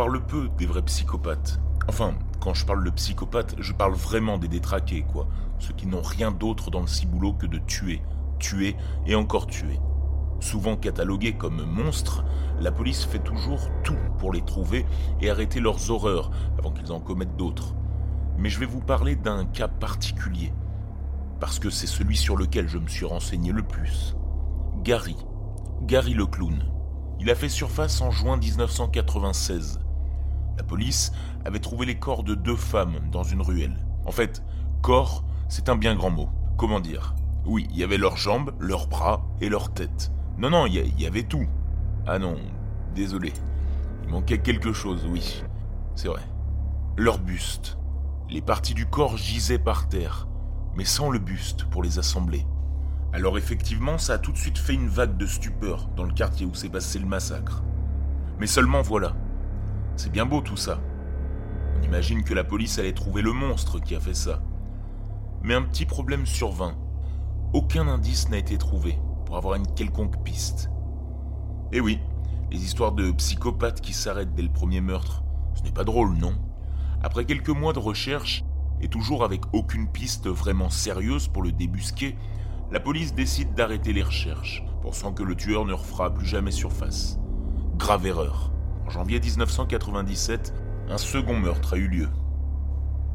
parle peu des vrais psychopathes. Enfin, quand je parle de psychopathes, je parle vraiment des détraqués, quoi. Ceux qui n'ont rien d'autre dans le ciboulot que de tuer, tuer et encore tuer. Souvent catalogués comme monstres, la police fait toujours tout pour les trouver et arrêter leurs horreurs avant qu'ils en commettent d'autres. Mais je vais vous parler d'un cas particulier, parce que c'est celui sur lequel je me suis renseigné le plus. Gary. Gary le clown. Il a fait surface en juin 1996 la police avait trouvé les corps de deux femmes dans une ruelle. En fait, corps, c'est un bien grand mot. Comment dire? Oui, il y avait leurs jambes, leurs bras et leurs têtes. Non, non, il y, avait tout. Ah non, désolé. Il manquait quelque chose, oui. C'est vrai. Leur buste. Les parties du corps gisaient par terre, mais sans le buste pour les assembler. Alors effectivement, ça a tout de suite fait une vague de stupeur dans le quartier où s'est passé le massacre. Mais seulement voilà, c'est bien beau tout ça. On imagine que la police allait trouver le monstre qui a fait ça. Mais un petit problème survint. Aucun indice n'a été trouvé pour avoir une quelconque piste. Et eh oui, les histoires de psychopathes qui s'arrêtent dès le premier meurtre, ce n'est pas drôle, non? Après quelques mois de recherche, et toujours avec aucune piste vraiment sérieuse pour le débusquer, la police décide d'arrêter les recherches, pensant que le tueur ne refera plus jamais surface. Grave erreur. En janvier 1997, un second meurtre a eu lieu.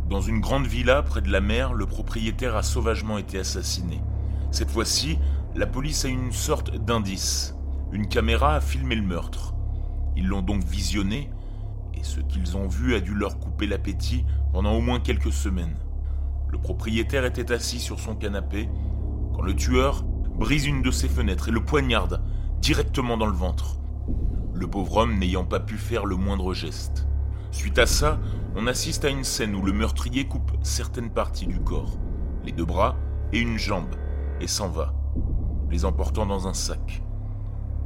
Dans une grande villa près de la mer, le propriétaire a sauvagement été assassiné. Cette fois-ci, la police a une sorte d'indice. Une caméra a filmé le meurtre. Ils l'ont donc visionné, et ce qu'ils ont vu a dû leur couper l'appétit pendant au moins quelques semaines. Le propriétaire était assis sur son canapé quand le tueur brise une de ses fenêtres et le poignarde directement dans le ventre le pauvre homme n'ayant pas pu faire le moindre geste. Suite à ça, on assiste à une scène où le meurtrier coupe certaines parties du corps, les deux bras et une jambe, et s'en va, les emportant dans un sac.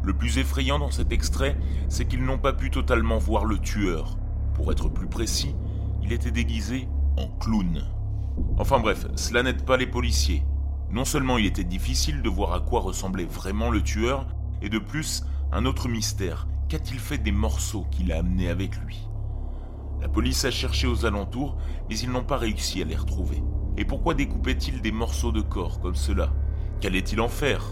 Le plus effrayant dans cet extrait, c'est qu'ils n'ont pas pu totalement voir le tueur. Pour être plus précis, il était déguisé en clown. Enfin bref, cela n'aide pas les policiers. Non seulement il était difficile de voir à quoi ressemblait vraiment le tueur, et de plus, un autre mystère, Qu'a-t-il fait des morceaux qu'il a amenés avec lui? La police a cherché aux alentours, mais ils n'ont pas réussi à les retrouver. Et pourquoi découpait-il des morceaux de corps comme cela? Qu'allait-il en faire?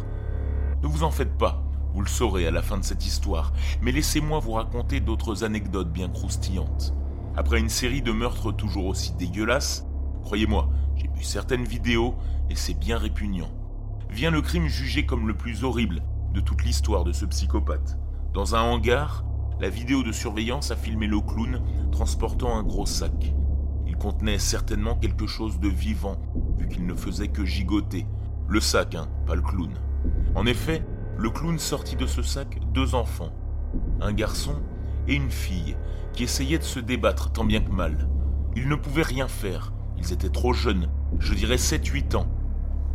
Ne vous en faites pas, vous le saurez à la fin de cette histoire, mais laissez-moi vous raconter d'autres anecdotes bien croustillantes. Après une série de meurtres toujours aussi dégueulasses, croyez-moi, j'ai vu certaines vidéos et c'est bien répugnant. Vient le crime jugé comme le plus horrible de toute l'histoire de ce psychopathe. Dans un hangar, la vidéo de surveillance a filmé le clown transportant un gros sac. Il contenait certainement quelque chose de vivant, vu qu'il ne faisait que gigoter. Le sac, hein, pas le clown. En effet, le clown sortit de ce sac deux enfants, un garçon et une fille, qui essayaient de se débattre tant bien que mal. Ils ne pouvaient rien faire, ils étaient trop jeunes, je dirais 7-8 ans,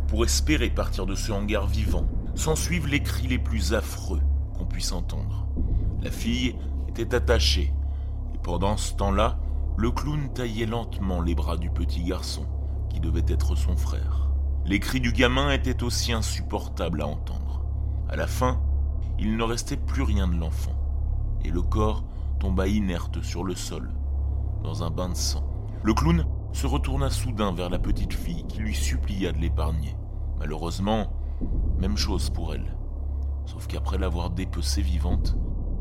pour espérer partir de ce hangar vivant. S'ensuivent les cris les plus affreux qu'on puisse entendre. La fille était attachée, et pendant ce temps-là, le clown taillait lentement les bras du petit garçon, qui devait être son frère. Les cris du gamin étaient aussi insupportables à entendre. À la fin, il ne restait plus rien de l'enfant, et le corps tomba inerte sur le sol, dans un bain de sang. Le clown se retourna soudain vers la petite fille qui lui supplia de l'épargner. Malheureusement, même chose pour elle. Sauf qu'après l'avoir dépecée vivante,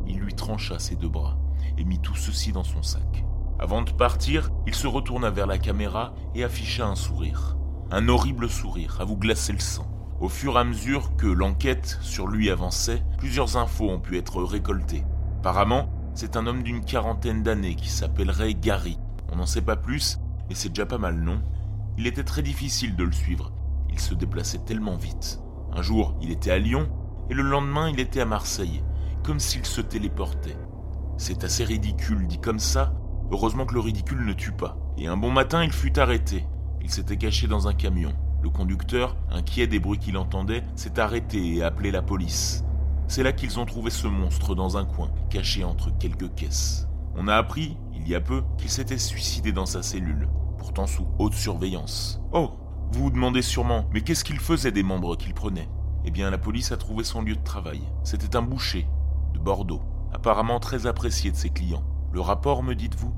il lui trancha ses deux bras et mit tout ceci dans son sac. Avant de partir, il se retourna vers la caméra et afficha un sourire. Un horrible sourire à vous glacer le sang. Au fur et à mesure que l'enquête sur lui avançait, plusieurs infos ont pu être récoltées. Apparemment, c'est un homme d'une quarantaine d'années qui s'appellerait Gary. On n'en sait pas plus, mais c'est déjà pas mal, non? Il était très difficile de le suivre. Il se déplaçait tellement vite. Un jour, il était à Lyon, et le lendemain il était à Marseille, comme s'il se téléportait. C'est assez ridicule dit comme ça, heureusement que le ridicule ne tue pas. Et un bon matin il fut arrêté, il s'était caché dans un camion. Le conducteur, inquiet des bruits qu'il entendait, s'est arrêté et a appelé la police. C'est là qu'ils ont trouvé ce monstre dans un coin, caché entre quelques caisses. On a appris, il y a peu, qu'il s'était suicidé dans sa cellule, pourtant sous haute surveillance. Oh Vous vous demandez sûrement, mais qu'est-ce qu'il faisait des membres qu'il prenait? Eh bien, la police a trouvé son lieu de travail. C'était un boucher, de Bordeaux, apparemment très apprécié de ses clients. Le rapport, me dites-vous?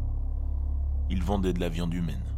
Il vendait de la viande humaine.